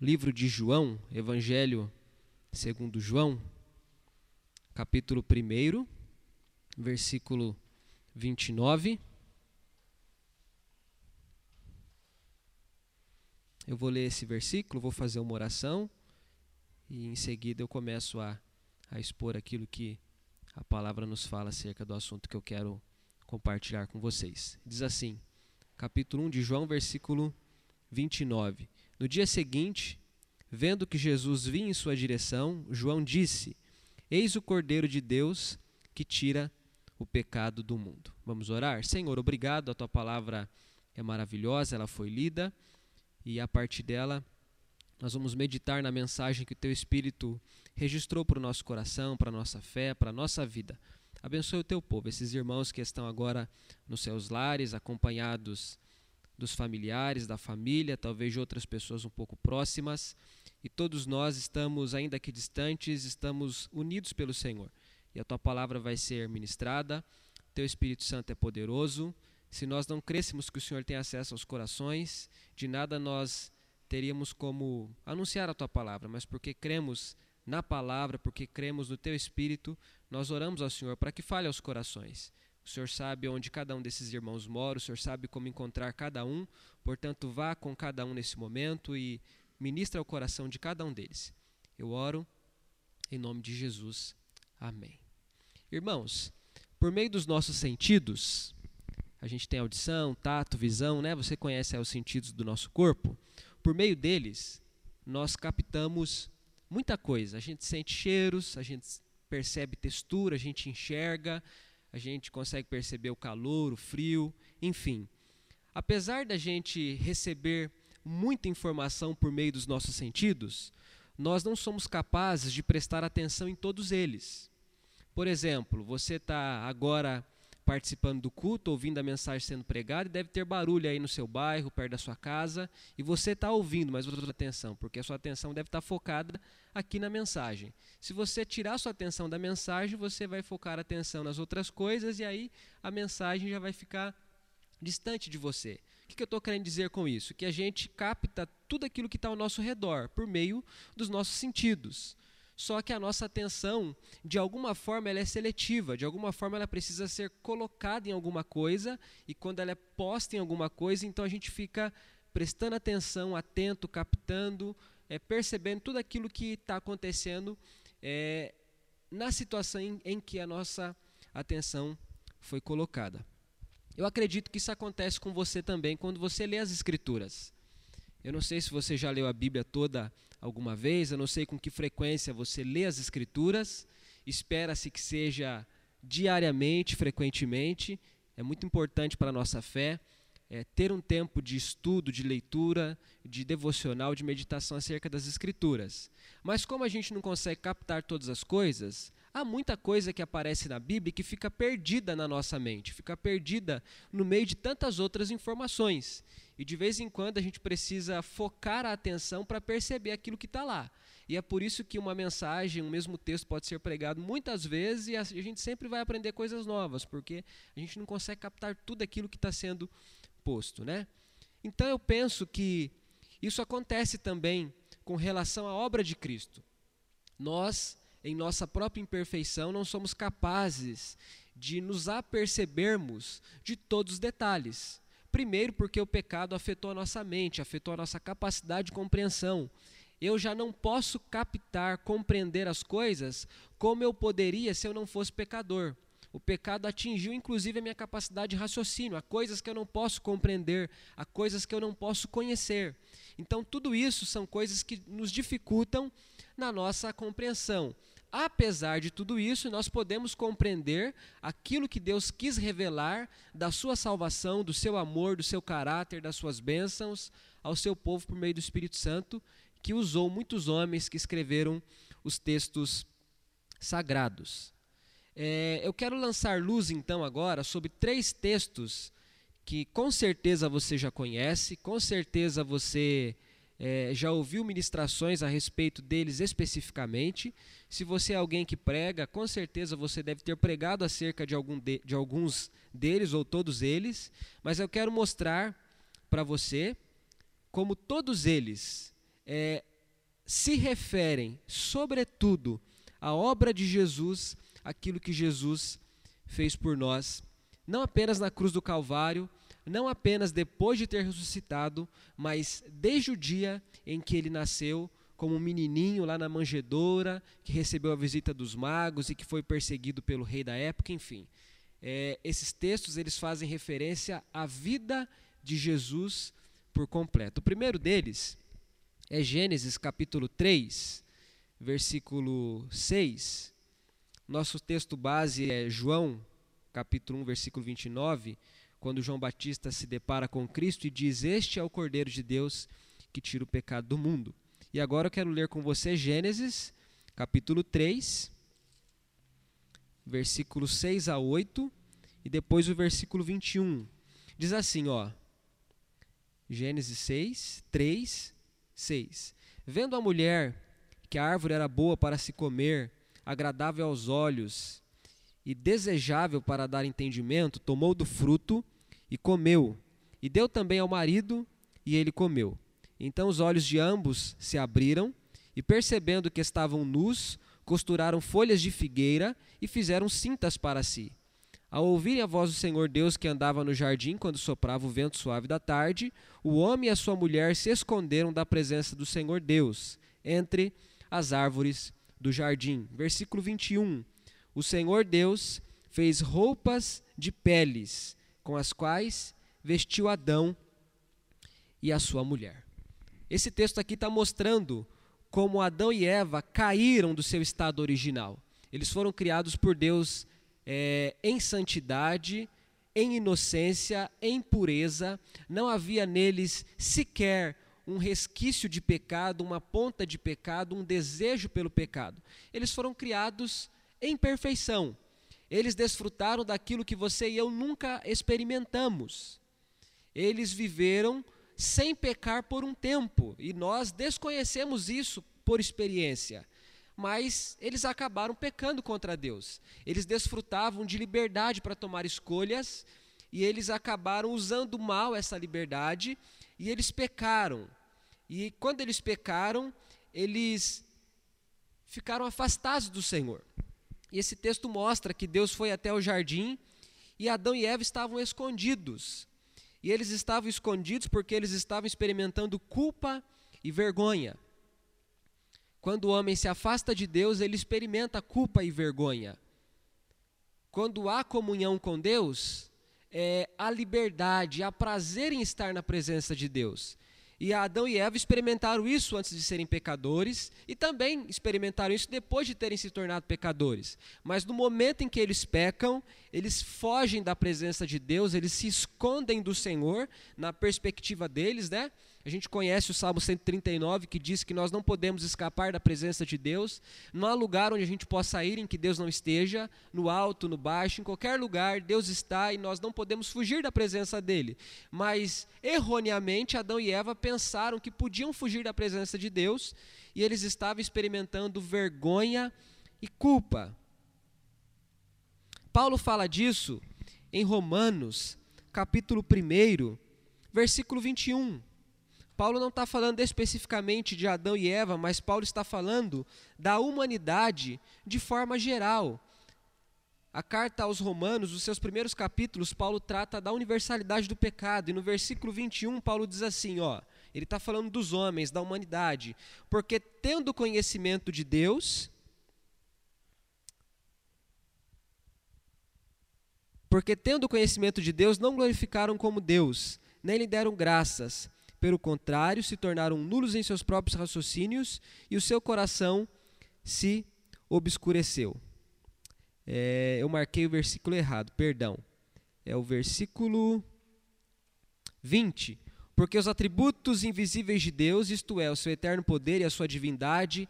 livro de João, Evangelho segundo João, capítulo 1, versículo 29. Eu vou ler esse versículo, vou fazer uma oração e em seguida eu começo a, a expor aquilo que a palavra nos fala acerca do assunto que eu quero compartilhar com vocês. Diz assim, capítulo 1 de João, versículo 29. No dia seguinte, vendo que Jesus vinha em sua direção, João disse: Eis o Cordeiro de Deus que tira o pecado do mundo. Vamos orar? Senhor, obrigado, a tua palavra é maravilhosa, ela foi lida e a partir dela nós vamos meditar na mensagem que o teu Espírito registrou para o nosso coração, para a nossa fé, para a nossa vida. Abençoe o teu povo, esses irmãos que estão agora nos seus lares, acompanhados dos familiares, da família, talvez de outras pessoas um pouco próximas, e todos nós estamos, ainda que distantes, estamos unidos pelo Senhor. E a tua palavra vai ser ministrada, teu Espírito Santo é poderoso. Se nós não crêssemos que o Senhor tem acesso aos corações, de nada nós teríamos como anunciar a tua palavra, mas porque cremos na palavra, porque cremos no teu Espírito, nós oramos ao Senhor para que fale aos corações. O Senhor sabe onde cada um desses irmãos mora, o Senhor sabe como encontrar cada um, portanto, vá com cada um nesse momento e ministra o coração de cada um deles. Eu oro em nome de Jesus. Amém. Irmãos, por meio dos nossos sentidos, a gente tem audição, tato, visão, né? Você conhece os sentidos do nosso corpo. Por meio deles, nós captamos muita coisa. A gente sente cheiros, a gente percebe textura, a gente enxerga, a gente consegue perceber o calor, o frio, enfim. Apesar da gente receber muita informação por meio dos nossos sentidos, nós não somos capazes de prestar atenção em todos eles. Por exemplo, você está agora participando do culto, ouvindo a mensagem sendo pregada, e deve ter barulho aí no seu bairro, perto da sua casa, e você está ouvindo, mas outra atenção, porque a sua atenção deve estar tá focada aqui na mensagem. Se você tirar sua atenção da mensagem, você vai focar a atenção nas outras coisas, e aí a mensagem já vai ficar distante de você. O que eu estou querendo dizer com isso? Que a gente capta tudo aquilo que está ao nosso redor, por meio dos nossos sentidos. Só que a nossa atenção, de alguma forma, ela é seletiva, de alguma forma ela precisa ser colocada em alguma coisa, e quando ela é posta em alguma coisa, então a gente fica prestando atenção, atento, captando, é, percebendo tudo aquilo que está acontecendo é, na situação em, em que a nossa atenção foi colocada. Eu acredito que isso acontece com você também quando você lê as Escrituras. Eu não sei se você já leu a Bíblia toda alguma vez, eu não sei com que frequência você lê as Escrituras, espera-se que seja diariamente, frequentemente, é muito importante para a nossa fé. É, ter um tempo de estudo, de leitura, de devocional, de meditação acerca das Escrituras. Mas como a gente não consegue captar todas as coisas, há muita coisa que aparece na Bíblia que fica perdida na nossa mente, fica perdida no meio de tantas outras informações. E de vez em quando a gente precisa focar a atenção para perceber aquilo que está lá. E é por isso que uma mensagem, um mesmo texto pode ser pregado muitas vezes e a gente sempre vai aprender coisas novas, porque a gente não consegue captar tudo aquilo que está sendo posto. Né? Então eu penso que isso acontece também com relação à obra de Cristo. Nós, em nossa própria imperfeição, não somos capazes de nos apercebermos de todos os detalhes. Primeiro, porque o pecado afetou a nossa mente, afetou a nossa capacidade de compreensão. Eu já não posso captar, compreender as coisas como eu poderia se eu não fosse pecador. O pecado atingiu inclusive a minha capacidade de raciocínio, há coisas que eu não posso compreender, há coisas que eu não posso conhecer. Então, tudo isso são coisas que nos dificultam na nossa compreensão. Apesar de tudo isso, nós podemos compreender aquilo que Deus quis revelar da sua salvação, do seu amor, do seu caráter, das suas bênçãos ao seu povo por meio do Espírito Santo, que usou muitos homens que escreveram os textos sagrados. É, eu quero lançar luz então agora sobre três textos que com certeza você já conhece, com certeza você é, já ouviu ministrações a respeito deles especificamente. Se você é alguém que prega, com certeza você deve ter pregado acerca de, algum de, de alguns deles ou todos eles, mas eu quero mostrar para você como todos eles é, se referem, sobretudo, à obra de Jesus, aquilo que Jesus fez por nós, não apenas na cruz do Calvário, não apenas depois de ter ressuscitado, mas desde o dia em que ele nasceu, como um menininho lá na manjedoura, que recebeu a visita dos magos e que foi perseguido pelo rei da época, enfim. É, esses textos eles fazem referência à vida de Jesus por completo. O primeiro deles é Gênesis capítulo 3, versículo 6. Nosso texto base é João capítulo 1, versículo 29, quando João Batista se depara com Cristo e diz: Este é o Cordeiro de Deus que tira o pecado do mundo. E agora eu quero ler com você Gênesis, capítulo 3, versículos 6 a 8, e depois o versículo 21. Diz assim, ó. Gênesis 6, 3, 6. Vendo a mulher que a árvore era boa para se comer, agradável aos olhos e desejável para dar entendimento, tomou do fruto e comeu, e deu também ao marido, e ele comeu. Então os olhos de ambos se abriram, e percebendo que estavam nus, costuraram folhas de figueira e fizeram cintas para si. Ao ouvirem a voz do Senhor Deus que andava no jardim quando soprava o vento suave da tarde, o homem e a sua mulher se esconderam da presença do Senhor Deus entre as árvores do jardim. Versículo 21. O Senhor Deus fez roupas de peles, com as quais vestiu Adão e a sua mulher. Esse texto aqui está mostrando como Adão e Eva caíram do seu estado original. Eles foram criados por Deus é, em santidade, em inocência, em pureza. Não havia neles sequer um resquício de pecado, uma ponta de pecado, um desejo pelo pecado. Eles foram criados em perfeição. Eles desfrutaram daquilo que você e eu nunca experimentamos. Eles viveram sem pecar por um tempo, e nós desconhecemos isso por experiência. Mas eles acabaram pecando contra Deus. Eles desfrutavam de liberdade para tomar escolhas, e eles acabaram usando mal essa liberdade, e eles pecaram. E quando eles pecaram, eles ficaram afastados do Senhor. E esse texto mostra que Deus foi até o jardim e Adão e Eva estavam escondidos. E eles estavam escondidos porque eles estavam experimentando culpa e vergonha. Quando o homem se afasta de Deus, ele experimenta culpa e vergonha. Quando há comunhão com Deus, é, há liberdade, há prazer em estar na presença de Deus. E Adão e Eva experimentaram isso antes de serem pecadores e também experimentaram isso depois de terem se tornado pecadores. Mas no momento em que eles pecam, eles fogem da presença de Deus, eles se escondem do Senhor na perspectiva deles, né? A gente conhece o Salmo 139 que diz que nós não podemos escapar da presença de Deus. Não há lugar onde a gente possa ir em que Deus não esteja, no alto, no baixo, em qualquer lugar Deus está e nós não podemos fugir da presença dele. Mas erroneamente Adão e Eva pensaram que podiam fugir da presença de Deus e eles estavam experimentando vergonha e culpa. Paulo fala disso em Romanos, capítulo 1, versículo 21. Paulo não está falando especificamente de Adão e Eva, mas Paulo está falando da humanidade de forma geral. A carta aos Romanos, os seus primeiros capítulos, Paulo trata da universalidade do pecado. E no versículo 21, Paulo diz assim: ó, ele está falando dos homens, da humanidade. Porque tendo conhecimento de Deus, porque tendo conhecimento de Deus, não glorificaram como Deus, nem lhe deram graças pelo contrário, se tornaram nulos em seus próprios raciocínios e o seu coração se obscureceu. É, eu marquei o versículo errado, perdão. É o versículo 20. Porque os atributos invisíveis de Deus, isto é, o seu eterno poder e a sua divindade,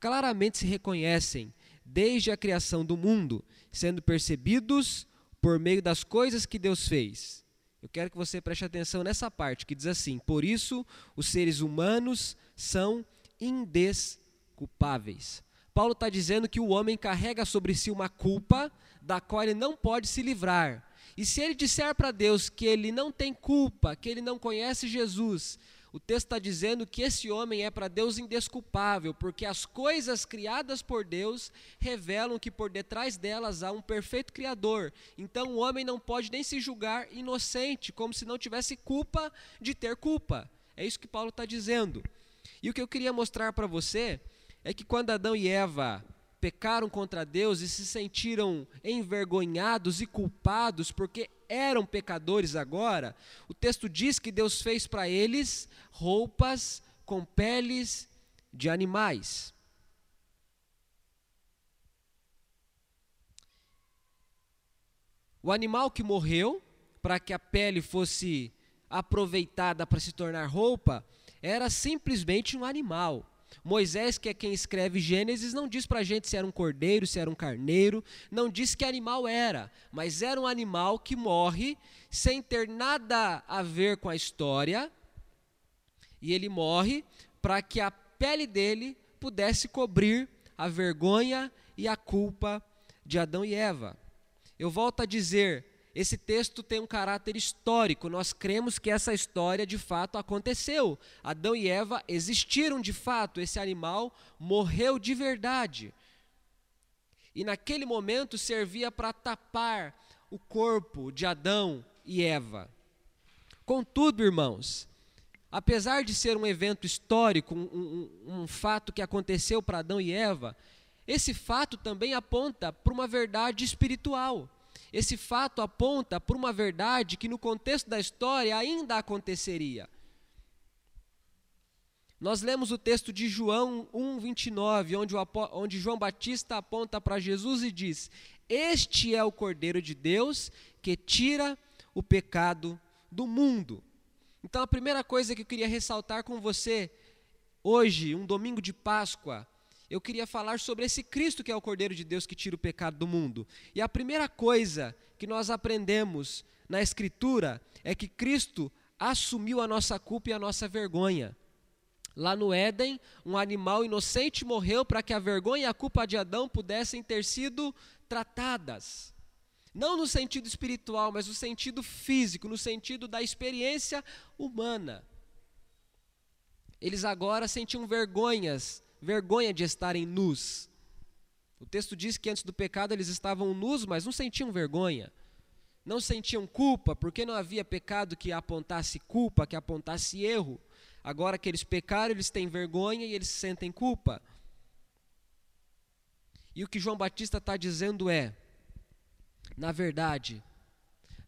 claramente se reconhecem desde a criação do mundo, sendo percebidos por meio das coisas que Deus fez eu quero que você preste atenção nessa parte que diz assim: Por isso os seres humanos são indesculpáveis. Paulo está dizendo que o homem carrega sobre si uma culpa da qual ele não pode se livrar. E se ele disser para Deus que ele não tem culpa, que ele não conhece Jesus, o texto está dizendo que esse homem é para Deus indesculpável, porque as coisas criadas por Deus revelam que por detrás delas há um perfeito Criador. Então o homem não pode nem se julgar inocente, como se não tivesse culpa de ter culpa. É isso que Paulo está dizendo. E o que eu queria mostrar para você é que quando Adão e Eva pecaram contra Deus e se sentiram envergonhados e culpados porque eram pecadores agora, o texto diz que Deus fez para eles roupas com peles de animais. O animal que morreu, para que a pele fosse aproveitada para se tornar roupa, era simplesmente um animal. Moisés, que é quem escreve Gênesis, não diz para a gente se era um cordeiro, se era um carneiro, não diz que animal era, mas era um animal que morre sem ter nada a ver com a história, e ele morre para que a pele dele pudesse cobrir a vergonha e a culpa de Adão e Eva. Eu volto a dizer, esse texto tem um caráter histórico. Nós cremos que essa história de fato aconteceu. Adão e Eva existiram de fato. Esse animal morreu de verdade. E naquele momento servia para tapar o corpo de Adão e Eva. Contudo, irmãos, apesar de ser um evento histórico, um, um, um fato que aconteceu para Adão e Eva, esse fato também aponta para uma verdade espiritual. Esse fato aponta para uma verdade que, no contexto da história, ainda aconteceria. Nós lemos o texto de João 1,29, onde, onde João Batista aponta para Jesus e diz: Este é o Cordeiro de Deus que tira o pecado do mundo. Então, a primeira coisa que eu queria ressaltar com você hoje, um domingo de Páscoa, eu queria falar sobre esse Cristo que é o Cordeiro de Deus que tira o pecado do mundo. E a primeira coisa que nós aprendemos na Escritura é que Cristo assumiu a nossa culpa e a nossa vergonha. Lá no Éden, um animal inocente morreu para que a vergonha e a culpa de Adão pudessem ter sido tratadas. Não no sentido espiritual, mas no sentido físico, no sentido da experiência humana. Eles agora sentiam vergonhas vergonha de estarem nus. O texto diz que antes do pecado eles estavam nus, mas não sentiam vergonha. Não sentiam culpa, porque não havia pecado que apontasse culpa, que apontasse erro. Agora que eles pecaram, eles têm vergonha e eles sentem culpa. E o que João Batista está dizendo é: na verdade,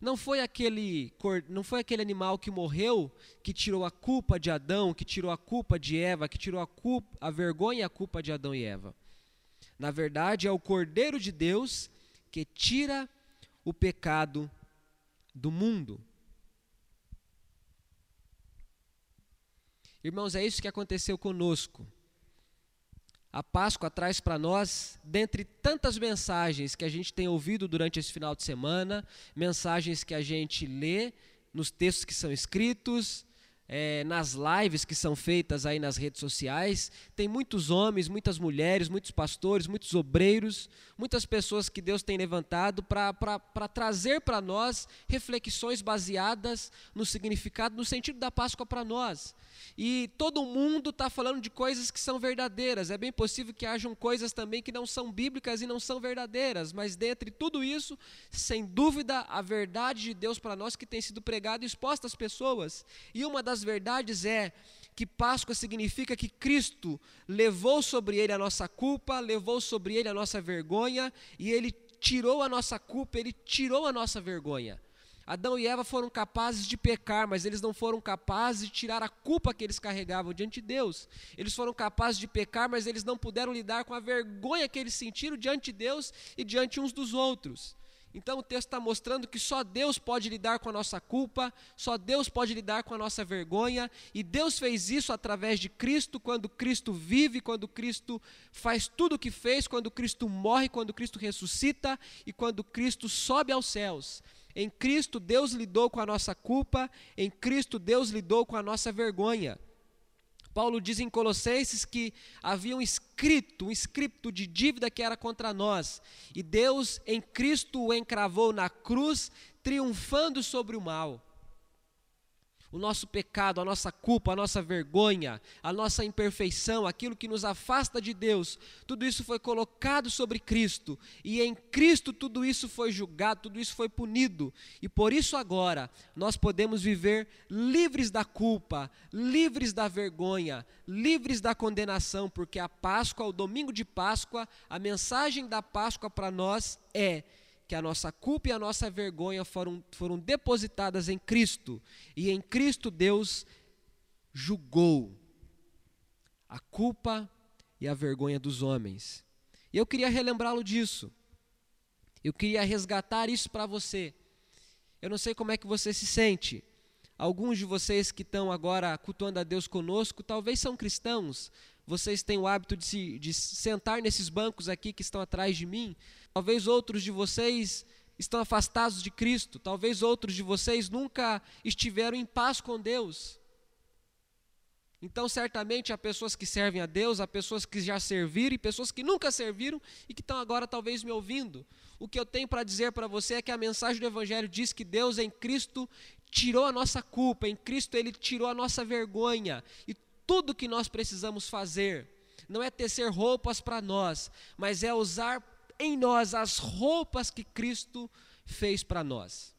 não foi aquele não foi aquele animal que morreu que tirou a culpa de Adão, que tirou a culpa de Eva, que tirou a culpa, a vergonha e a culpa de Adão e Eva. Na verdade, é o Cordeiro de Deus que tira o pecado do mundo. Irmãos, é isso que aconteceu conosco. A Páscoa traz para nós, dentre tantas mensagens que a gente tem ouvido durante esse final de semana, mensagens que a gente lê nos textos que são escritos, é, nas lives que são feitas aí nas redes sociais, tem muitos homens, muitas mulheres, muitos pastores, muitos obreiros, muitas pessoas que Deus tem levantado para trazer para nós reflexões baseadas no significado, no sentido da Páscoa para nós. E todo mundo está falando de coisas que são verdadeiras. É bem possível que hajam coisas também que não são bíblicas e não são verdadeiras, mas dentre tudo isso, sem dúvida, a verdade de Deus para nós que tem sido pregada e exposta às pessoas. E uma das verdades é que Páscoa significa que Cristo levou sobre ele a nossa culpa, levou sobre ele a nossa vergonha e ele tirou a nossa culpa, ele tirou a nossa vergonha. Adão e Eva foram capazes de pecar, mas eles não foram capazes de tirar a culpa que eles carregavam diante de Deus. Eles foram capazes de pecar, mas eles não puderam lidar com a vergonha que eles sentiram diante de Deus e diante uns dos outros. Então o texto está mostrando que só Deus pode lidar com a nossa culpa, só Deus pode lidar com a nossa vergonha, e Deus fez isso através de Cristo, quando Cristo vive, quando Cristo faz tudo o que fez, quando Cristo morre, quando Cristo ressuscita e quando Cristo sobe aos céus. Em Cristo, Deus lidou com a nossa culpa, em Cristo, Deus lidou com a nossa vergonha. Paulo diz em Colossenses que havia um escrito, um escrito de dívida que era contra nós, e Deus em Cristo o encravou na cruz, triunfando sobre o mal. O nosso pecado, a nossa culpa, a nossa vergonha, a nossa imperfeição, aquilo que nos afasta de Deus, tudo isso foi colocado sobre Cristo, e em Cristo tudo isso foi julgado, tudo isso foi punido, e por isso agora nós podemos viver livres da culpa, livres da vergonha, livres da condenação, porque a Páscoa, o domingo de Páscoa, a mensagem da Páscoa para nós é que a nossa culpa e a nossa vergonha foram, foram depositadas em Cristo, e em Cristo Deus julgou a culpa e a vergonha dos homens. E eu queria relembrá-lo disso. Eu queria resgatar isso para você. Eu não sei como é que você se sente. Alguns de vocês que estão agora cultuando a Deus conosco, talvez são cristãos. Vocês têm o hábito de, se, de sentar nesses bancos aqui que estão atrás de mim. Talvez outros de vocês estão afastados de Cristo, talvez outros de vocês nunca estiveram em paz com Deus. Então, certamente há pessoas que servem a Deus, há pessoas que já serviram e pessoas que nunca serviram e que estão agora talvez me ouvindo. O que eu tenho para dizer para você é que a mensagem do Evangelho diz que Deus em Cristo tirou a nossa culpa, em Cristo Ele tirou a nossa vergonha e tudo que nós precisamos fazer não é tecer roupas para nós, mas é usar em nós as roupas que Cristo fez para nós.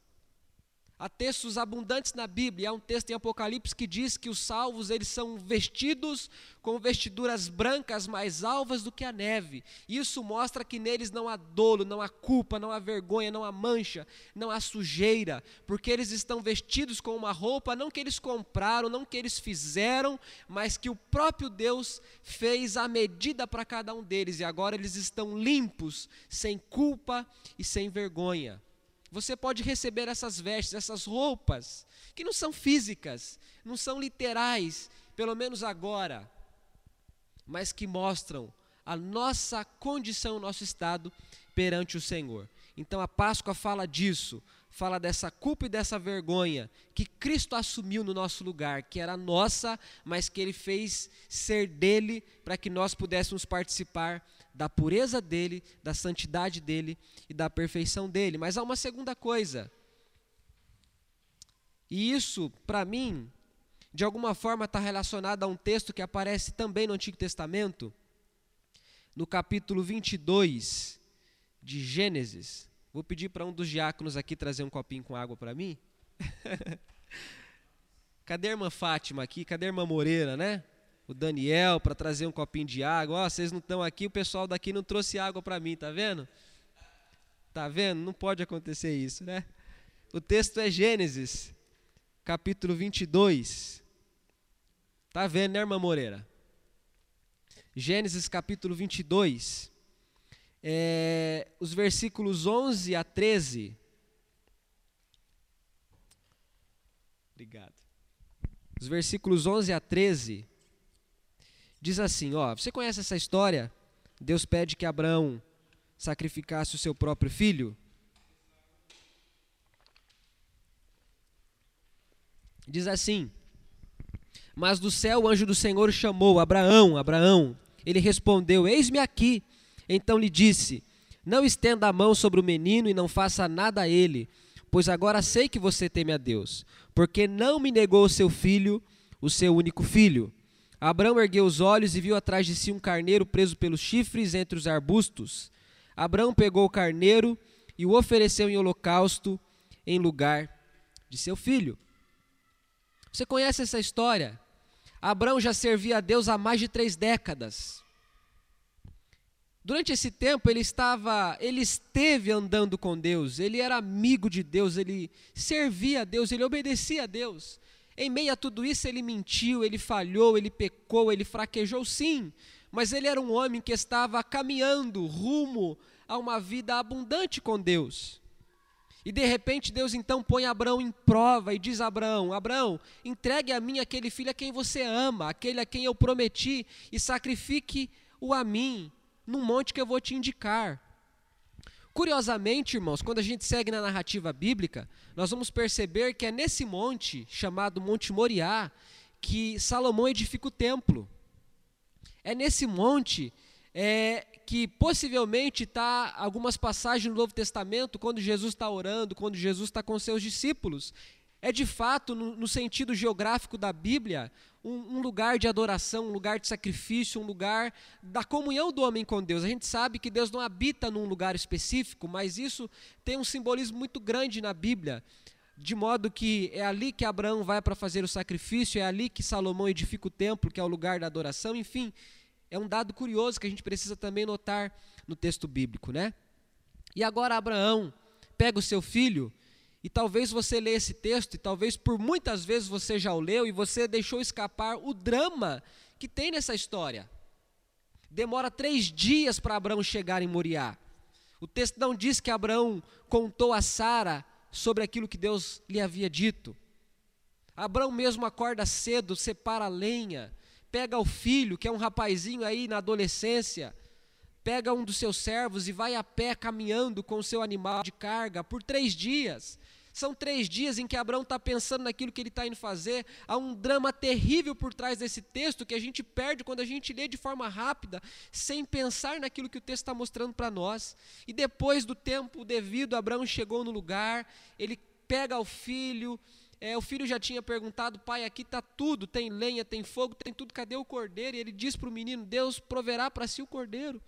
Há textos abundantes na Bíblia, há um texto em Apocalipse que diz que os salvos eles são vestidos com vestiduras brancas mais alvas do que a neve. Isso mostra que neles não há dolo, não há culpa, não há vergonha, não há mancha, não há sujeira, porque eles estão vestidos com uma roupa não que eles compraram, não que eles fizeram, mas que o próprio Deus fez a medida para cada um deles e agora eles estão limpos, sem culpa e sem vergonha. Você pode receber essas vestes, essas roupas, que não são físicas, não são literais, pelo menos agora, mas que mostram a nossa condição, o nosso estado perante o Senhor. Então a Páscoa fala disso, fala dessa culpa e dessa vergonha que Cristo assumiu no nosso lugar, que era nossa, mas que ele fez ser dele para que nós pudéssemos participar da pureza dele, da santidade dele e da perfeição dele. Mas há uma segunda coisa. E isso, para mim, de alguma forma está relacionado a um texto que aparece também no Antigo Testamento, no capítulo 22 de Gênesis. Vou pedir para um dos diáconos aqui trazer um copinho com água para mim. Cadê a irmã Fátima aqui? Cadê a irmã Moreira, né? O Daniel para trazer um copinho de água. Ó, oh, vocês não estão aqui, o pessoal daqui não trouxe água para mim, tá vendo? Tá vendo? Não pode acontecer isso, né? O texto é Gênesis, capítulo 22. Tá vendo, né, irmã Moreira? Gênesis capítulo 22, é, os versículos 11 a 13. Obrigado. Os versículos 11 a 13 diz assim, ó, você conhece essa história? Deus pede que Abraão sacrificasse o seu próprio filho? Diz assim: Mas do céu o anjo do Senhor chamou Abraão, Abraão. Ele respondeu: Eis-me aqui. Então lhe disse: Não estenda a mão sobre o menino e não faça nada a ele, pois agora sei que você teme a Deus, porque não me negou o seu filho, o seu único filho. Abraão ergueu os olhos e viu atrás de si um carneiro preso pelos chifres entre os arbustos. Abraão pegou o carneiro e o ofereceu em holocausto em lugar de seu filho. Você conhece essa história? Abraão já servia a Deus há mais de três décadas. Durante esse tempo ele estava, ele esteve andando com Deus, ele era amigo de Deus, ele servia a Deus, ele obedecia a Deus. Em meio a tudo isso, ele mentiu, ele falhou, ele pecou, ele fraquejou, sim, mas ele era um homem que estava caminhando rumo a uma vida abundante com Deus. E de repente Deus então põe Abraão em prova e diz a Abraão: Abraão, entregue a mim aquele filho a quem você ama, aquele a quem eu prometi, e sacrifique-o a mim, num monte que eu vou te indicar. Curiosamente, irmãos, quando a gente segue na narrativa bíblica, nós vamos perceber que é nesse monte, chamado Monte Moriá, que Salomão edifica o templo. É nesse monte é, que possivelmente está algumas passagens no Novo Testamento, quando Jesus está orando, quando Jesus está com seus discípulos. É de fato, no, no sentido geográfico da Bíblia, um, um, lugar de adoração, um lugar de sacrifício, um lugar da comunhão do homem com Deus. A gente sabe que Deus não habita num lugar específico, mas isso tem um simbolismo muito grande na Bíblia. De modo que é ali que Abraão vai para fazer o sacrifício, é ali que Salomão edifica o templo, que é o lugar da adoração, enfim, é um dado curioso que a gente precisa também notar no texto bíblico, né? E agora Abraão pega o seu filho e talvez você lê esse texto, e talvez por muitas vezes você já o leu, e você deixou escapar o drama que tem nessa história. Demora três dias para Abraão chegar em Moriá. O texto não diz que Abraão contou a Sara sobre aquilo que Deus lhe havia dito. Abraão mesmo acorda cedo, separa a lenha, pega o filho, que é um rapazinho aí na adolescência, pega um dos seus servos e vai a pé caminhando com o seu animal de carga por três dias. São três dias em que Abraão está pensando naquilo que ele está indo fazer. Há um drama terrível por trás desse texto que a gente perde quando a gente lê de forma rápida, sem pensar naquilo que o texto está mostrando para nós. E depois do tempo devido, Abraão chegou no lugar, ele pega o filho. É, o filho já tinha perguntado, pai, aqui está tudo, tem lenha, tem fogo, tem tudo, cadê o cordeiro? E ele diz para o menino: Deus proverá para si o cordeiro.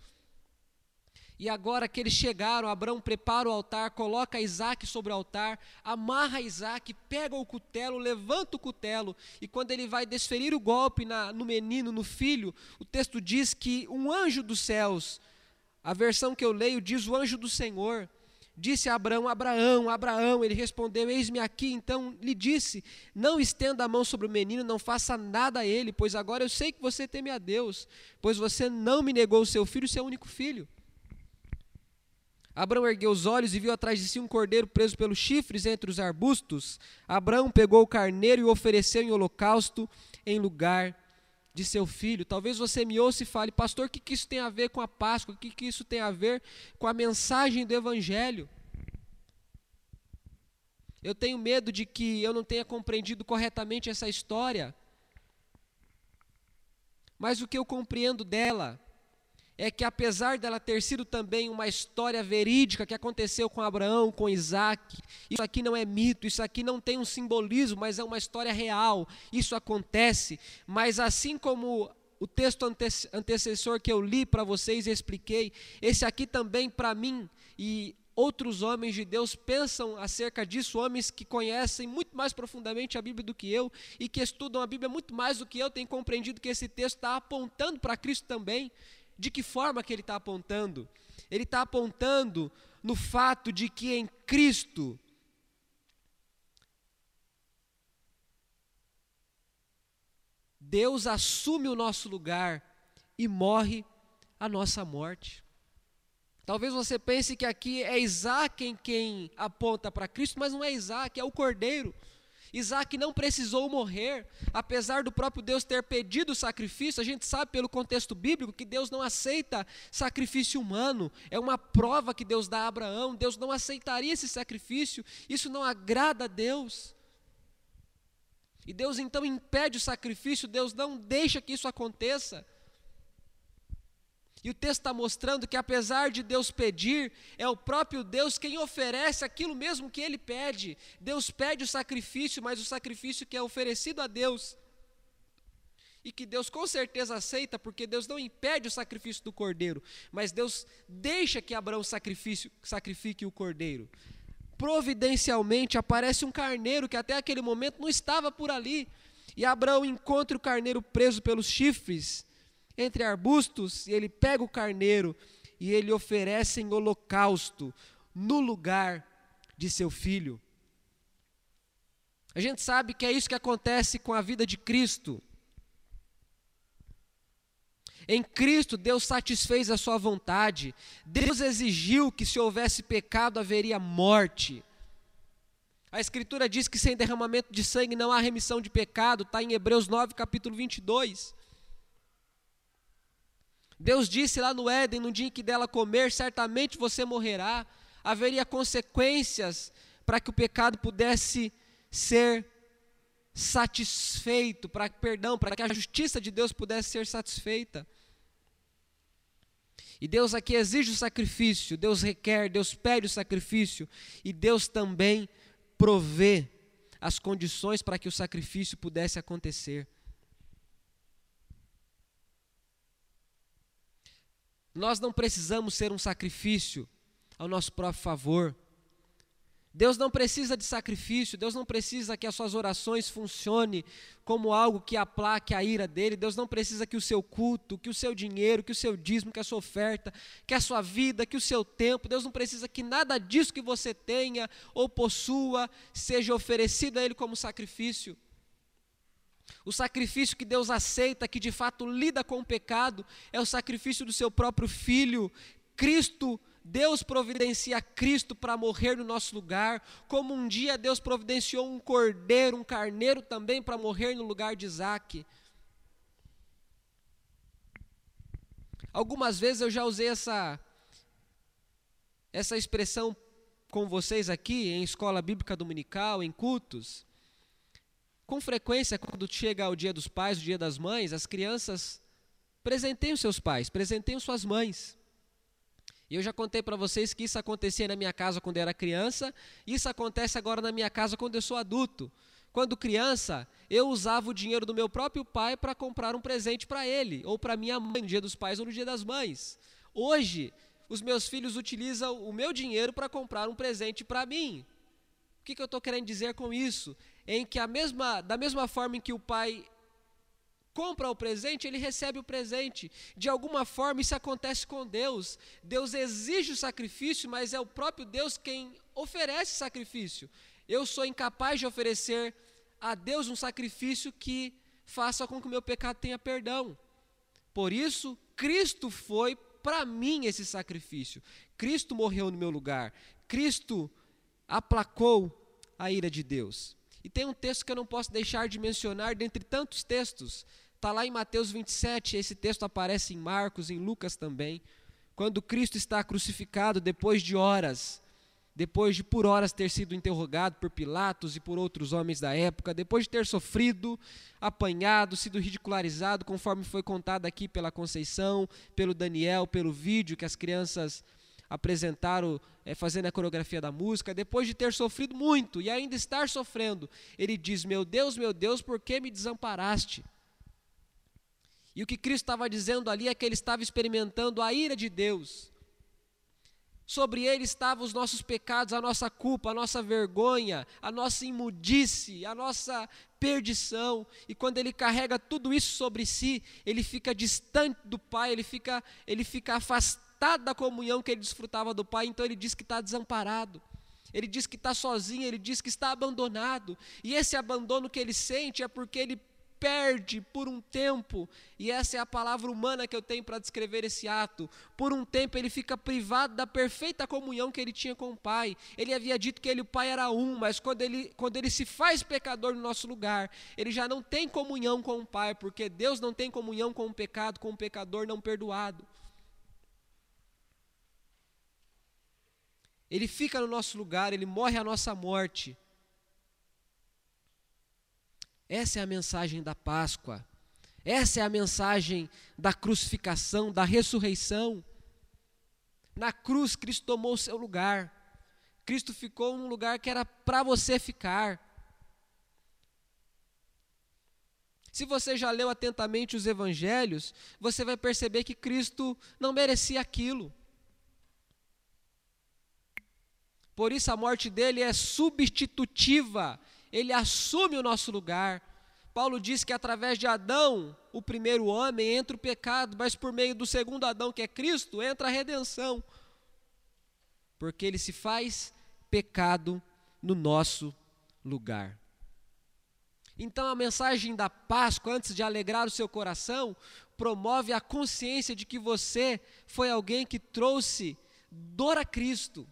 E agora que eles chegaram, Abraão prepara o altar, coloca Isaac sobre o altar, amarra Isaac, pega o cutelo, levanta o cutelo, e quando ele vai desferir o golpe na, no menino, no filho, o texto diz que um anjo dos céus, a versão que eu leio diz o anjo do Senhor, disse a Abraão: Abraão, Abraão. Ele respondeu: Eis-me aqui. Então lhe disse: Não estenda a mão sobre o menino, não faça nada a ele, pois agora eu sei que você teme a Deus, pois você não me negou o seu filho, seu único filho. Abraão ergueu os olhos e viu atrás de si um cordeiro preso pelos chifres entre os arbustos. Abraão pegou o carneiro e o ofereceu em holocausto em lugar de seu filho. Talvez você me ouça e fale, pastor, o que, que isso tem a ver com a Páscoa? O que, que isso tem a ver com a mensagem do Evangelho? Eu tenho medo de que eu não tenha compreendido corretamente essa história. Mas o que eu compreendo dela é que apesar dela ter sido também uma história verídica que aconteceu com Abraão, com Isaac, isso aqui não é mito, isso aqui não tem um simbolismo, mas é uma história real, isso acontece, mas assim como o texto ante antecessor que eu li para vocês e expliquei, esse aqui também para mim e outros homens de Deus pensam acerca disso, homens que conhecem muito mais profundamente a Bíblia do que eu e que estudam a Bíblia muito mais do que eu, têm compreendido que esse texto está apontando para Cristo também. De que forma que ele está apontando? Ele está apontando no fato de que em Cristo Deus assume o nosso lugar e morre a nossa morte. Talvez você pense que aqui é Isaac em quem aponta para Cristo, mas não é Isaac, é o Cordeiro. Isaac não precisou morrer, apesar do próprio Deus ter pedido o sacrifício. A gente sabe pelo contexto bíblico que Deus não aceita sacrifício humano, é uma prova que Deus dá a Abraão. Deus não aceitaria esse sacrifício, isso não agrada a Deus. E Deus então impede o sacrifício, Deus não deixa que isso aconteça. E o texto está mostrando que, apesar de Deus pedir, é o próprio Deus quem oferece aquilo mesmo que ele pede. Deus pede o sacrifício, mas o sacrifício que é oferecido a Deus. E que Deus com certeza aceita, porque Deus não impede o sacrifício do cordeiro, mas Deus deixa que Abraão sacrifique o cordeiro. Providencialmente aparece um carneiro que até aquele momento não estava por ali. E Abraão encontra o carneiro preso pelos chifres entre arbustos, e ele pega o carneiro e ele oferece em holocausto no lugar de seu filho. A gente sabe que é isso que acontece com a vida de Cristo. Em Cristo, Deus satisfez a sua vontade. Deus exigiu que, se houvesse pecado, haveria morte. A Escritura diz que sem derramamento de sangue não há remissão de pecado, está em Hebreus 9, capítulo 22. Deus disse lá no Éden, no dia em que dela comer, certamente você morrerá. Haveria consequências para que o pecado pudesse ser satisfeito, para perdão, para que a justiça de Deus pudesse ser satisfeita. E Deus aqui exige o sacrifício, Deus requer, Deus pede o sacrifício, e Deus também provê as condições para que o sacrifício pudesse acontecer. Nós não precisamos ser um sacrifício ao nosso próprio favor. Deus não precisa de sacrifício, Deus não precisa que as suas orações funcionem como algo que aplaque a ira dele, Deus não precisa que o seu culto, que o seu dinheiro, que o seu dízimo, que a sua oferta, que a sua vida, que o seu tempo, Deus não precisa que nada disso que você tenha ou possua seja oferecido a ele como sacrifício. O sacrifício que Deus aceita, que de fato lida com o pecado, é o sacrifício do seu próprio filho, Cristo Deus providencia Cristo para morrer no nosso lugar, como um dia Deus providenciou um cordeiro, um carneiro também para morrer no lugar de Isaac. Algumas vezes eu já usei essa, essa expressão com vocês aqui, em escola bíblica dominical, em cultos. Com frequência, quando chega o dia dos pais, o dia das mães, as crianças presenteiam seus pais, presenteiam suas mães. E eu já contei para vocês que isso acontecia na minha casa quando eu era criança, isso acontece agora na minha casa quando eu sou adulto. Quando criança, eu usava o dinheiro do meu próprio pai para comprar um presente para ele, ou para minha mãe no dia dos pais ou no dia das mães. Hoje, os meus filhos utilizam o meu dinheiro para comprar um presente para mim. O que, que eu estou querendo dizer com isso? Em que a mesma, da mesma forma em que o pai compra o presente, ele recebe o presente. De alguma forma, isso acontece com Deus. Deus exige o sacrifício, mas é o próprio Deus quem oferece sacrifício. Eu sou incapaz de oferecer a Deus um sacrifício que faça com que o meu pecado tenha perdão. Por isso, Cristo foi para mim esse sacrifício. Cristo morreu no meu lugar. Cristo aplacou a ira de Deus. E tem um texto que eu não posso deixar de mencionar, dentre tantos textos, Está lá em Mateus 27, esse texto aparece em Marcos, em Lucas também. Quando Cristo está crucificado depois de horas, depois de por horas ter sido interrogado por Pilatos e por outros homens da época, depois de ter sofrido, apanhado, sido ridicularizado, conforme foi contado aqui pela Conceição, pelo Daniel, pelo vídeo que as crianças apresentaram é, fazendo a coreografia da música, depois de ter sofrido muito e ainda estar sofrendo, ele diz: Meu Deus, meu Deus, por que me desamparaste? E o que Cristo estava dizendo ali é que ele estava experimentando a ira de Deus. Sobre ele estavam os nossos pecados, a nossa culpa, a nossa vergonha, a nossa imundice, a nossa perdição. E quando ele carrega tudo isso sobre si, ele fica distante do Pai, ele fica, ele fica afastado da comunhão que ele desfrutava do Pai, então ele diz que está desamparado. Ele diz que está sozinho, ele diz que está abandonado. E esse abandono que ele sente é porque ele perde por um tempo, e essa é a palavra humana que eu tenho para descrever esse ato. Por um tempo ele fica privado da perfeita comunhão que ele tinha com o Pai. Ele havia dito que ele o Pai era um, mas quando ele, quando ele se faz pecador no nosso lugar, ele já não tem comunhão com o Pai, porque Deus não tem comunhão com o pecado, com o pecador não perdoado. Ele fica no nosso lugar, ele morre a nossa morte essa é a mensagem da Páscoa. Essa é a mensagem da crucificação, da ressurreição. Na cruz, Cristo tomou o seu lugar. Cristo ficou num lugar que era para você ficar. Se você já leu atentamente os evangelhos, você vai perceber que Cristo não merecia aquilo. Por isso a morte dele é substitutiva ele assume o nosso lugar. Paulo diz que através de Adão, o primeiro homem, entra o pecado, mas por meio do segundo Adão, que é Cristo, entra a redenção. Porque ele se faz pecado no nosso lugar. Então a mensagem da Páscoa, antes de alegrar o seu coração, promove a consciência de que você foi alguém que trouxe dor a Cristo.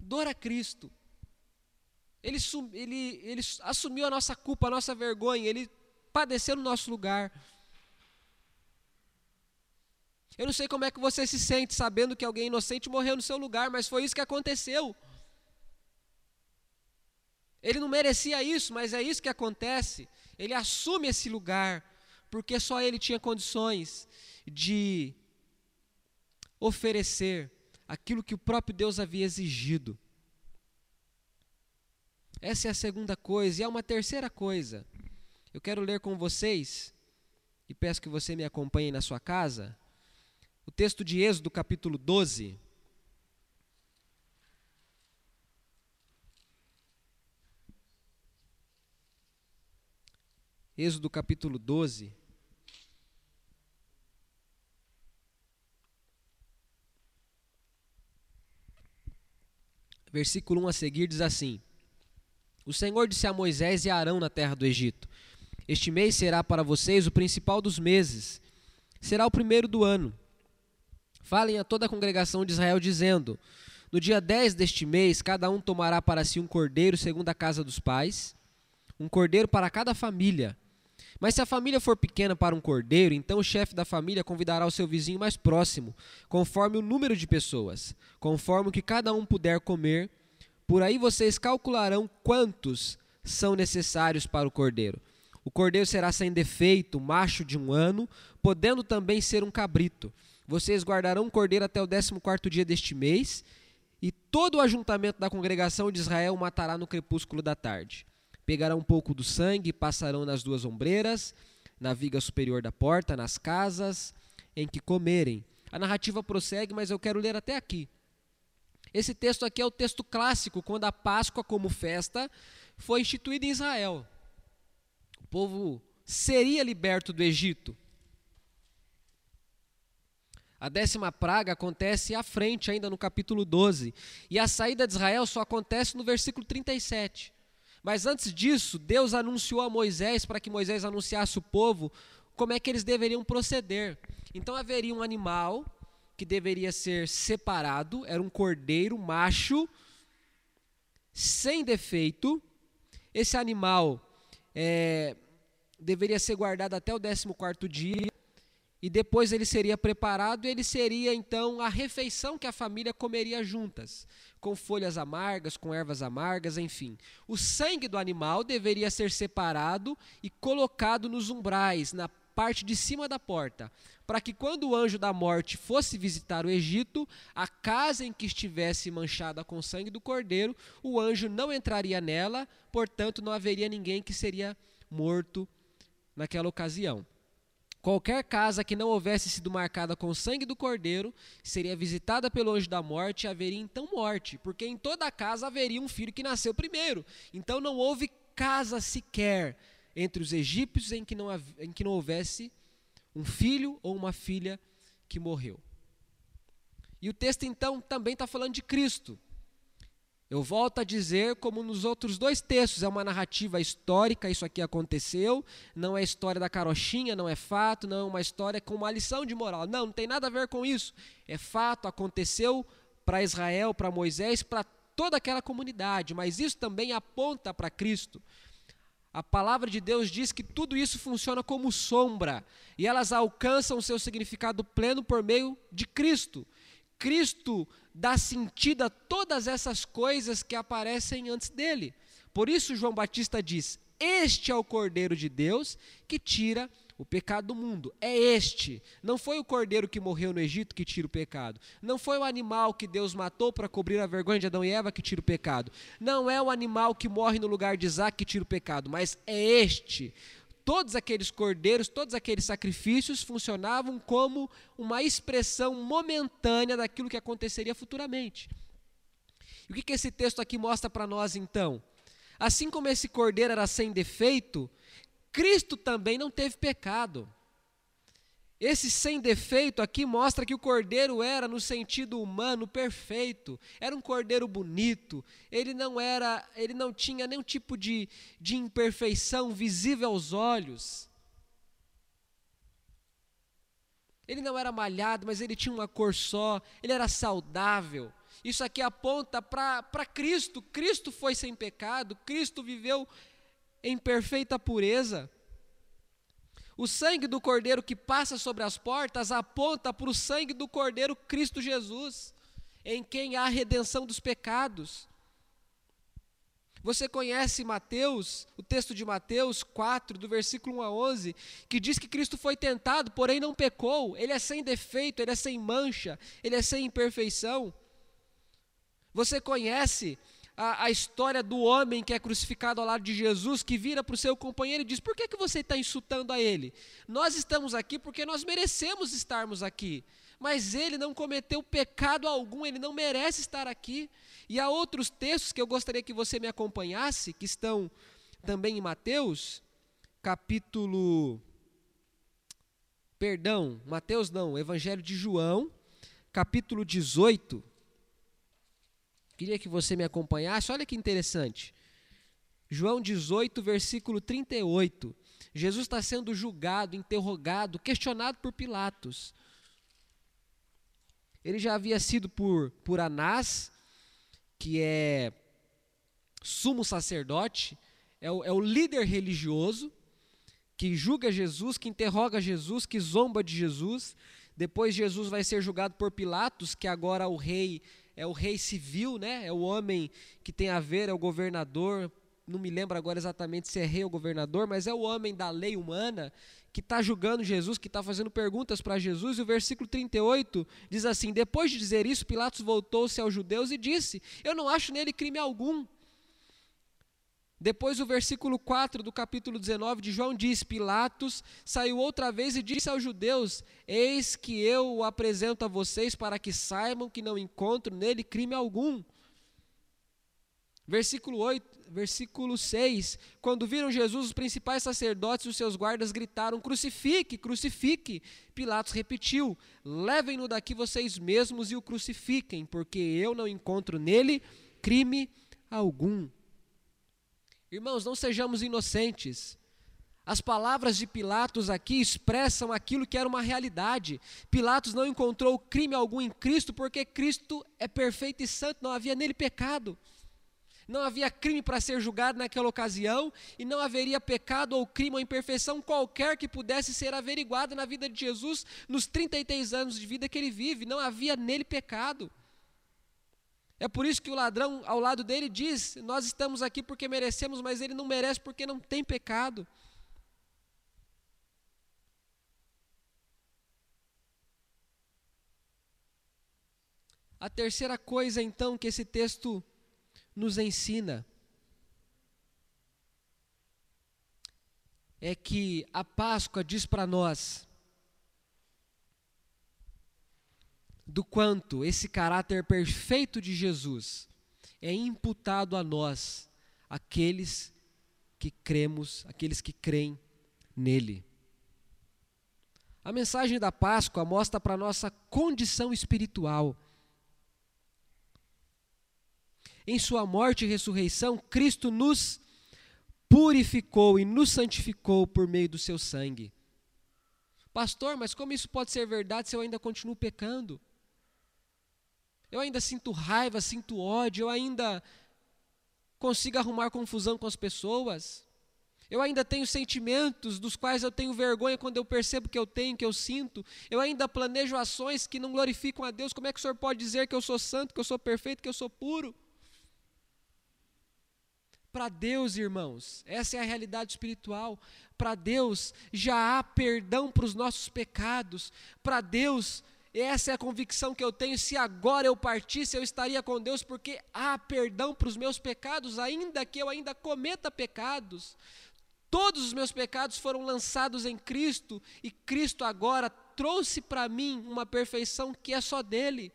Dor a Cristo. Ele, ele, ele assumiu a nossa culpa, a nossa vergonha, ele padeceu no nosso lugar. Eu não sei como é que você se sente sabendo que alguém inocente morreu no seu lugar, mas foi isso que aconteceu. Ele não merecia isso, mas é isso que acontece. Ele assume esse lugar, porque só ele tinha condições de oferecer aquilo que o próprio Deus havia exigido. Essa é a segunda coisa. E há uma terceira coisa. Eu quero ler com vocês, e peço que você me acompanhe na sua casa, o texto de Êxodo, capítulo 12. Êxodo capítulo 12. Versículo 1 a seguir diz assim: O Senhor disse a Moisés e a Arão na terra do Egito: Este mês será para vocês o principal dos meses, será o primeiro do ano. Falem a toda a congregação de Israel, dizendo: No dia 10 deste mês, cada um tomará para si um cordeiro segundo a casa dos pais, um cordeiro para cada família mas se a família for pequena para um cordeiro, então o chefe da família convidará o seu vizinho mais próximo, conforme o número de pessoas, conforme o que cada um puder comer. Por aí vocês calcularão quantos são necessários para o cordeiro. O cordeiro será sem defeito, macho de um ano, podendo também ser um cabrito. Vocês guardarão o cordeiro até o décimo quarto dia deste mês, e todo o ajuntamento da congregação de Israel o matará no crepúsculo da tarde. Pegarão um pouco do sangue e passarão nas duas ombreiras, na viga superior da porta, nas casas em que comerem. A narrativa prossegue, mas eu quero ler até aqui. Esse texto aqui é o texto clássico, quando a Páscoa, como festa, foi instituída em Israel. O povo seria liberto do Egito. A décima praga acontece à frente, ainda no capítulo 12. E a saída de Israel só acontece no versículo 37. Mas antes disso, Deus anunciou a Moisés para que Moisés anunciasse o povo como é que eles deveriam proceder. Então haveria um animal que deveria ser separado, era um cordeiro macho, sem defeito. Esse animal é, deveria ser guardado até o 14 dia, e depois ele seria preparado e ele seria então a refeição que a família comeria juntas com folhas amargas, com ervas amargas, enfim. O sangue do animal deveria ser separado e colocado nos umbrais, na parte de cima da porta, para que quando o anjo da morte fosse visitar o Egito, a casa em que estivesse manchada com sangue do cordeiro, o anjo não entraria nela, portanto não haveria ninguém que seria morto naquela ocasião. Qualquer casa que não houvesse sido marcada com o sangue do cordeiro seria visitada pelo anjo da morte e haveria então morte, porque em toda casa haveria um filho que nasceu primeiro. Então não houve casa sequer entre os egípcios em que não, em que não houvesse um filho ou uma filha que morreu. E o texto então também está falando de Cristo. Eu volto a dizer, como nos outros dois textos, é uma narrativa histórica, isso aqui aconteceu, não é história da carochinha, não é fato, não é uma história com uma lição de moral. Não, não tem nada a ver com isso. É fato, aconteceu para Israel, para Moisés, para toda aquela comunidade, mas isso também aponta para Cristo. A palavra de Deus diz que tudo isso funciona como sombra e elas alcançam seu significado pleno por meio de Cristo. Cristo dá sentido a todas essas coisas que aparecem antes dele. Por isso, João Batista diz: Este é o Cordeiro de Deus que tira o pecado do mundo. É este. Não foi o cordeiro que morreu no Egito que tira o pecado. Não foi o animal que Deus matou para cobrir a vergonha de Adão e Eva que tira o pecado. Não é o animal que morre no lugar de Isaac que tira o pecado. Mas é este todos aqueles cordeiros, todos aqueles sacrifícios funcionavam como uma expressão momentânea daquilo que aconteceria futuramente. E o que, que esse texto aqui mostra para nós então? Assim como esse cordeiro era sem defeito, Cristo também não teve pecado. Esse sem defeito aqui mostra que o cordeiro era, no sentido humano, perfeito. Era um cordeiro bonito. Ele não era, ele não tinha nenhum tipo de, de imperfeição visível aos olhos. Ele não era malhado, mas ele tinha uma cor só. Ele era saudável. Isso aqui aponta para Cristo. Cristo foi sem pecado. Cristo viveu em perfeita pureza. O sangue do cordeiro que passa sobre as portas aponta para o sangue do cordeiro Cristo Jesus, em quem há redenção dos pecados. Você conhece Mateus, o texto de Mateus 4, do versículo 1 a 11, que diz que Cristo foi tentado, porém não pecou. Ele é sem defeito, ele é sem mancha, ele é sem imperfeição. Você conhece a, a, história do homem que é crucificado ao lado de Jesus, que vira para o seu companheiro e diz: Por que, que você está insultando a ele? Nós estamos aqui porque nós merecemos estarmos aqui. Mas ele não cometeu pecado algum, ele não merece estar aqui. E há outros textos que eu gostaria que você me acompanhasse, que estão também em Mateus, capítulo. Perdão, Mateus não, Evangelho de João, capítulo 18. Queria que você me acompanhasse, olha que interessante. João 18, versículo 38. Jesus está sendo julgado, interrogado, questionado por Pilatos. Ele já havia sido por, por Anás, que é sumo sacerdote, é o, é o líder religioso, que julga Jesus, que interroga Jesus, que zomba de Jesus. Depois Jesus vai ser julgado por Pilatos, que agora o rei é o rei civil, né? É o homem que tem a ver, é o governador. Não me lembro agora exatamente se é rei ou governador, mas é o homem da lei humana que está julgando Jesus, que está fazendo perguntas para Jesus. E o versículo 38 diz assim: Depois de dizer isso, Pilatos voltou-se aos judeus e disse: Eu não acho nele crime algum. Depois o versículo 4 do capítulo 19 de João diz: Pilatos saiu outra vez e disse aos judeus: Eis que eu o apresento a vocês para que saibam que não encontro nele crime algum. Versículo 8, versículo 6. Quando viram Jesus, os principais sacerdotes e os seus guardas gritaram: Crucifique, crucifique. Pilatos repetiu: Levem-no daqui vocês mesmos e o crucifiquem, porque eu não encontro nele crime algum. Irmãos, não sejamos inocentes. As palavras de Pilatos aqui expressam aquilo que era uma realidade. Pilatos não encontrou crime algum em Cristo, porque Cristo é perfeito e santo, não havia nele pecado. Não havia crime para ser julgado naquela ocasião, e não haveria pecado ou crime ou imperfeição qualquer que pudesse ser averiguado na vida de Jesus nos 33 anos de vida que ele vive. Não havia nele pecado. É por isso que o ladrão ao lado dele diz: Nós estamos aqui porque merecemos, mas ele não merece porque não tem pecado. A terceira coisa, então, que esse texto nos ensina é que a Páscoa diz para nós do quanto esse caráter perfeito de Jesus é imputado a nós, aqueles que cremos, aqueles que creem nele. A mensagem da Páscoa mostra para nossa condição espiritual. Em sua morte e ressurreição, Cristo nos purificou e nos santificou por meio do seu sangue. Pastor, mas como isso pode ser verdade se eu ainda continuo pecando? Eu ainda sinto raiva, sinto ódio, eu ainda consigo arrumar confusão com as pessoas. Eu ainda tenho sentimentos dos quais eu tenho vergonha quando eu percebo que eu tenho, que eu sinto. Eu ainda planejo ações que não glorificam a Deus. Como é que o senhor pode dizer que eu sou santo, que eu sou perfeito, que eu sou puro? Para Deus, irmãos, essa é a realidade espiritual. Para Deus já há perdão para os nossos pecados. Para Deus essa é a convicção que eu tenho. Se agora eu partisse, eu estaria com Deus, porque há perdão para os meus pecados, ainda que eu ainda cometa pecados. Todos os meus pecados foram lançados em Cristo, e Cristo agora trouxe para mim uma perfeição que é só dele.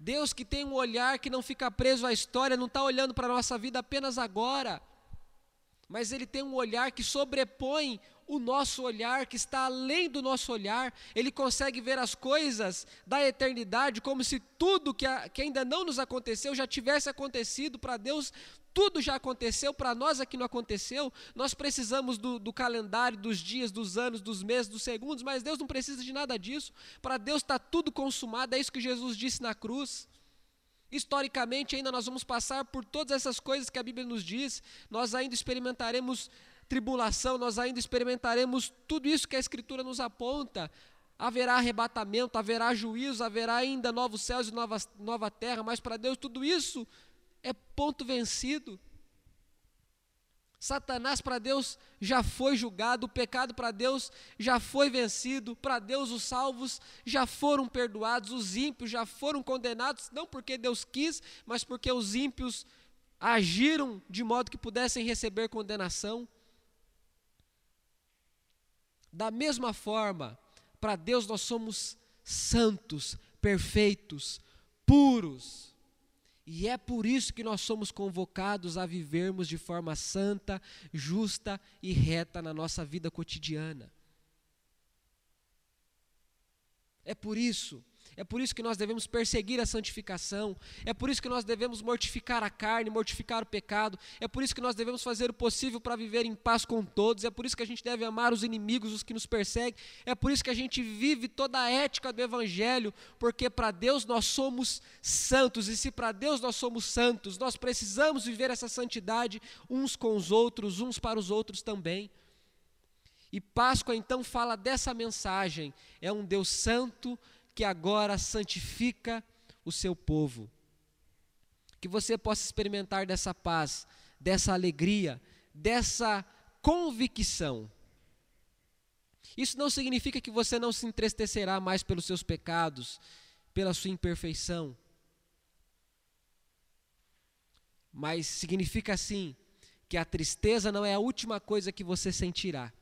Deus que tem um olhar que não fica preso à história, não está olhando para a nossa vida apenas agora, mas Ele tem um olhar que sobrepõe o nosso olhar, que está além do nosso olhar, ele consegue ver as coisas da eternidade como se tudo que, a, que ainda não nos aconteceu já tivesse acontecido para Deus. Tudo já aconteceu, para nós aqui não aconteceu. Nós precisamos do, do, calendário, dos dias, dos anos, dos meses, dos segundos, mas Deus não precisa de nada disso. Para Deus está tudo consumado, é isso que Jesus disse na cruz. Historicamente, ainda nós vamos passar por todas essas coisas que a Bíblia nos diz, nós ainda experimentaremos tribulação, nós ainda experimentaremos tudo isso que a Escritura nos aponta. Haverá arrebatamento, haverá juízo, haverá ainda novos céus e nova, nova terra, mas para Deus tudo isso é ponto vencido. Satanás para Deus já foi julgado, o pecado para Deus já foi vencido, para Deus os salvos já foram perdoados, os ímpios já foram condenados, não porque Deus quis, mas porque os ímpios agiram de modo que pudessem receber condenação. Da mesma forma, para Deus nós somos santos, perfeitos, puros. E é por isso que nós somos convocados a vivermos de forma santa, justa e reta na nossa vida cotidiana. É por isso é por isso que nós devemos perseguir a santificação. É por isso que nós devemos mortificar a carne, mortificar o pecado. É por isso que nós devemos fazer o possível para viver em paz com todos. É por isso que a gente deve amar os inimigos, os que nos perseguem. É por isso que a gente vive toda a ética do Evangelho, porque para Deus nós somos santos. E se para Deus nós somos santos, nós precisamos viver essa santidade uns com os outros, uns para os outros também. E Páscoa então fala dessa mensagem: é um Deus santo, que agora santifica o seu povo. Que você possa experimentar dessa paz, dessa alegria, dessa convicção. Isso não significa que você não se entristecerá mais pelos seus pecados, pela sua imperfeição. Mas significa sim que a tristeza não é a última coisa que você sentirá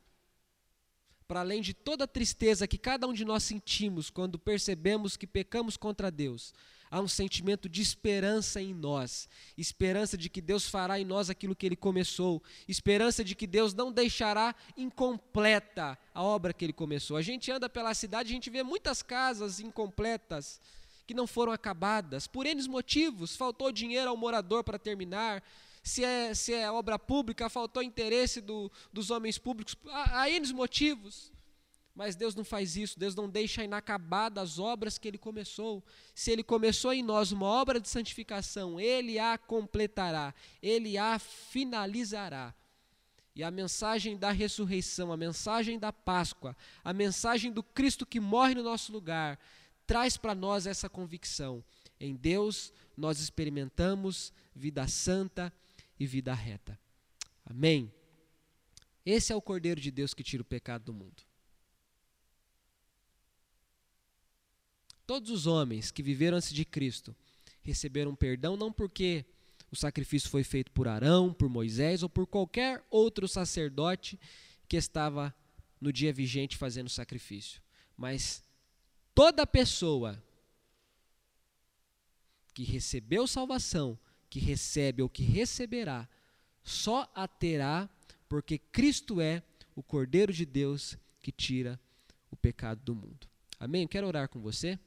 para além de toda a tristeza que cada um de nós sentimos quando percebemos que pecamos contra Deus, há um sentimento de esperança em nós, esperança de que Deus fará em nós aquilo que Ele começou, esperança de que Deus não deixará incompleta a obra que Ele começou. A gente anda pela cidade, a gente vê muitas casas incompletas que não foram acabadas, por N motivos, faltou dinheiro ao morador para terminar, se é, se é obra pública, faltou interesse do, dos homens públicos, há, há N motivos. Mas Deus não faz isso, Deus não deixa inacabadas as obras que Ele começou. Se Ele começou em nós uma obra de santificação, Ele a completará, Ele a finalizará. E a mensagem da ressurreição, a mensagem da Páscoa, a mensagem do Cristo que morre no nosso lugar, traz para nós essa convicção. Em Deus nós experimentamos vida santa, e vida reta. Amém? Esse é o Cordeiro de Deus que tira o pecado do mundo. Todos os homens que viveram antes de Cristo receberam perdão não porque o sacrifício foi feito por Arão, por Moisés ou por qualquer outro sacerdote que estava no dia vigente fazendo sacrifício, mas toda pessoa que recebeu salvação que recebe ou que receberá, só a terá porque Cristo é o Cordeiro de Deus que tira o pecado do mundo. Amém? Quero orar com você.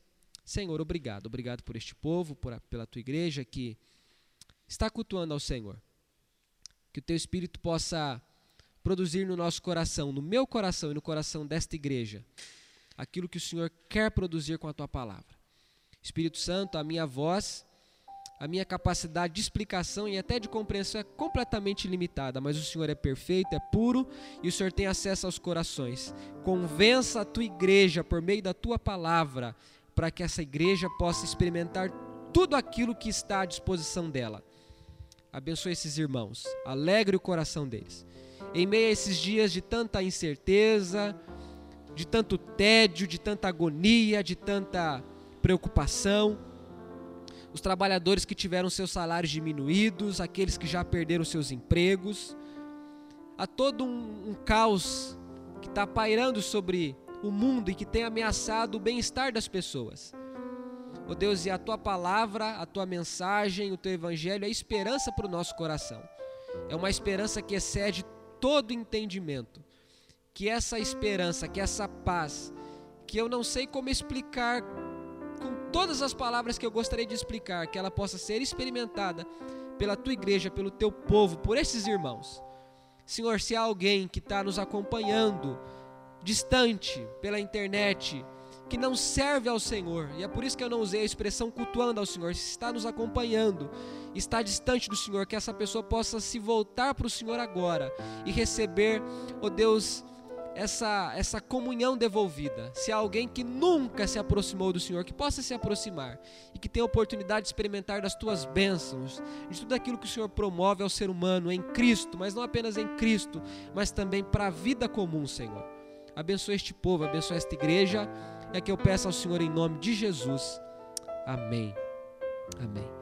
Senhor, obrigado. Obrigado por este povo, por, pela tua igreja que está cultuando ao Senhor. Que o teu Espírito possa produzir no nosso coração, no meu coração e no coração desta igreja, aquilo que o Senhor quer produzir com a tua palavra. Espírito Santo, a minha voz a minha capacidade de explicação e até de compreensão é completamente limitada, mas o Senhor é perfeito, é puro e o Senhor tem acesso aos corações. Convença a tua igreja por meio da tua palavra, para que essa igreja possa experimentar tudo aquilo que está à disposição dela. Abençoe esses irmãos, alegre o coração deles. Em meio a esses dias de tanta incerteza, de tanto tédio, de tanta agonia, de tanta preocupação, os trabalhadores que tiveram seus salários diminuídos, aqueles que já perderam seus empregos. Há todo um, um caos que está pairando sobre o mundo e que tem ameaçado o bem-estar das pessoas. Oh Deus, e a tua palavra, a tua mensagem, o teu evangelho é esperança para o nosso coração. É uma esperança que excede todo entendimento. Que essa esperança, que essa paz, que eu não sei como explicar todas as palavras que eu gostaria de explicar, que ela possa ser experimentada pela tua igreja, pelo teu povo, por esses irmãos. Senhor, se há alguém que está nos acompanhando, distante, pela internet, que não serve ao Senhor, e é por isso que eu não usei a expressão cultuando ao Senhor, se está nos acompanhando, está distante do Senhor, que essa pessoa possa se voltar para o Senhor agora e receber, ó oh Deus, essa, essa comunhão devolvida. Se há alguém que nunca se aproximou do Senhor, que possa se aproximar e que tenha a oportunidade de experimentar das tuas bênçãos, de tudo aquilo que o Senhor promove ao ser humano em Cristo, mas não apenas em Cristo, mas também para a vida comum, Senhor. Abençoa este povo, abençoa esta igreja. É que eu peço ao Senhor em nome de Jesus. Amém. Amém.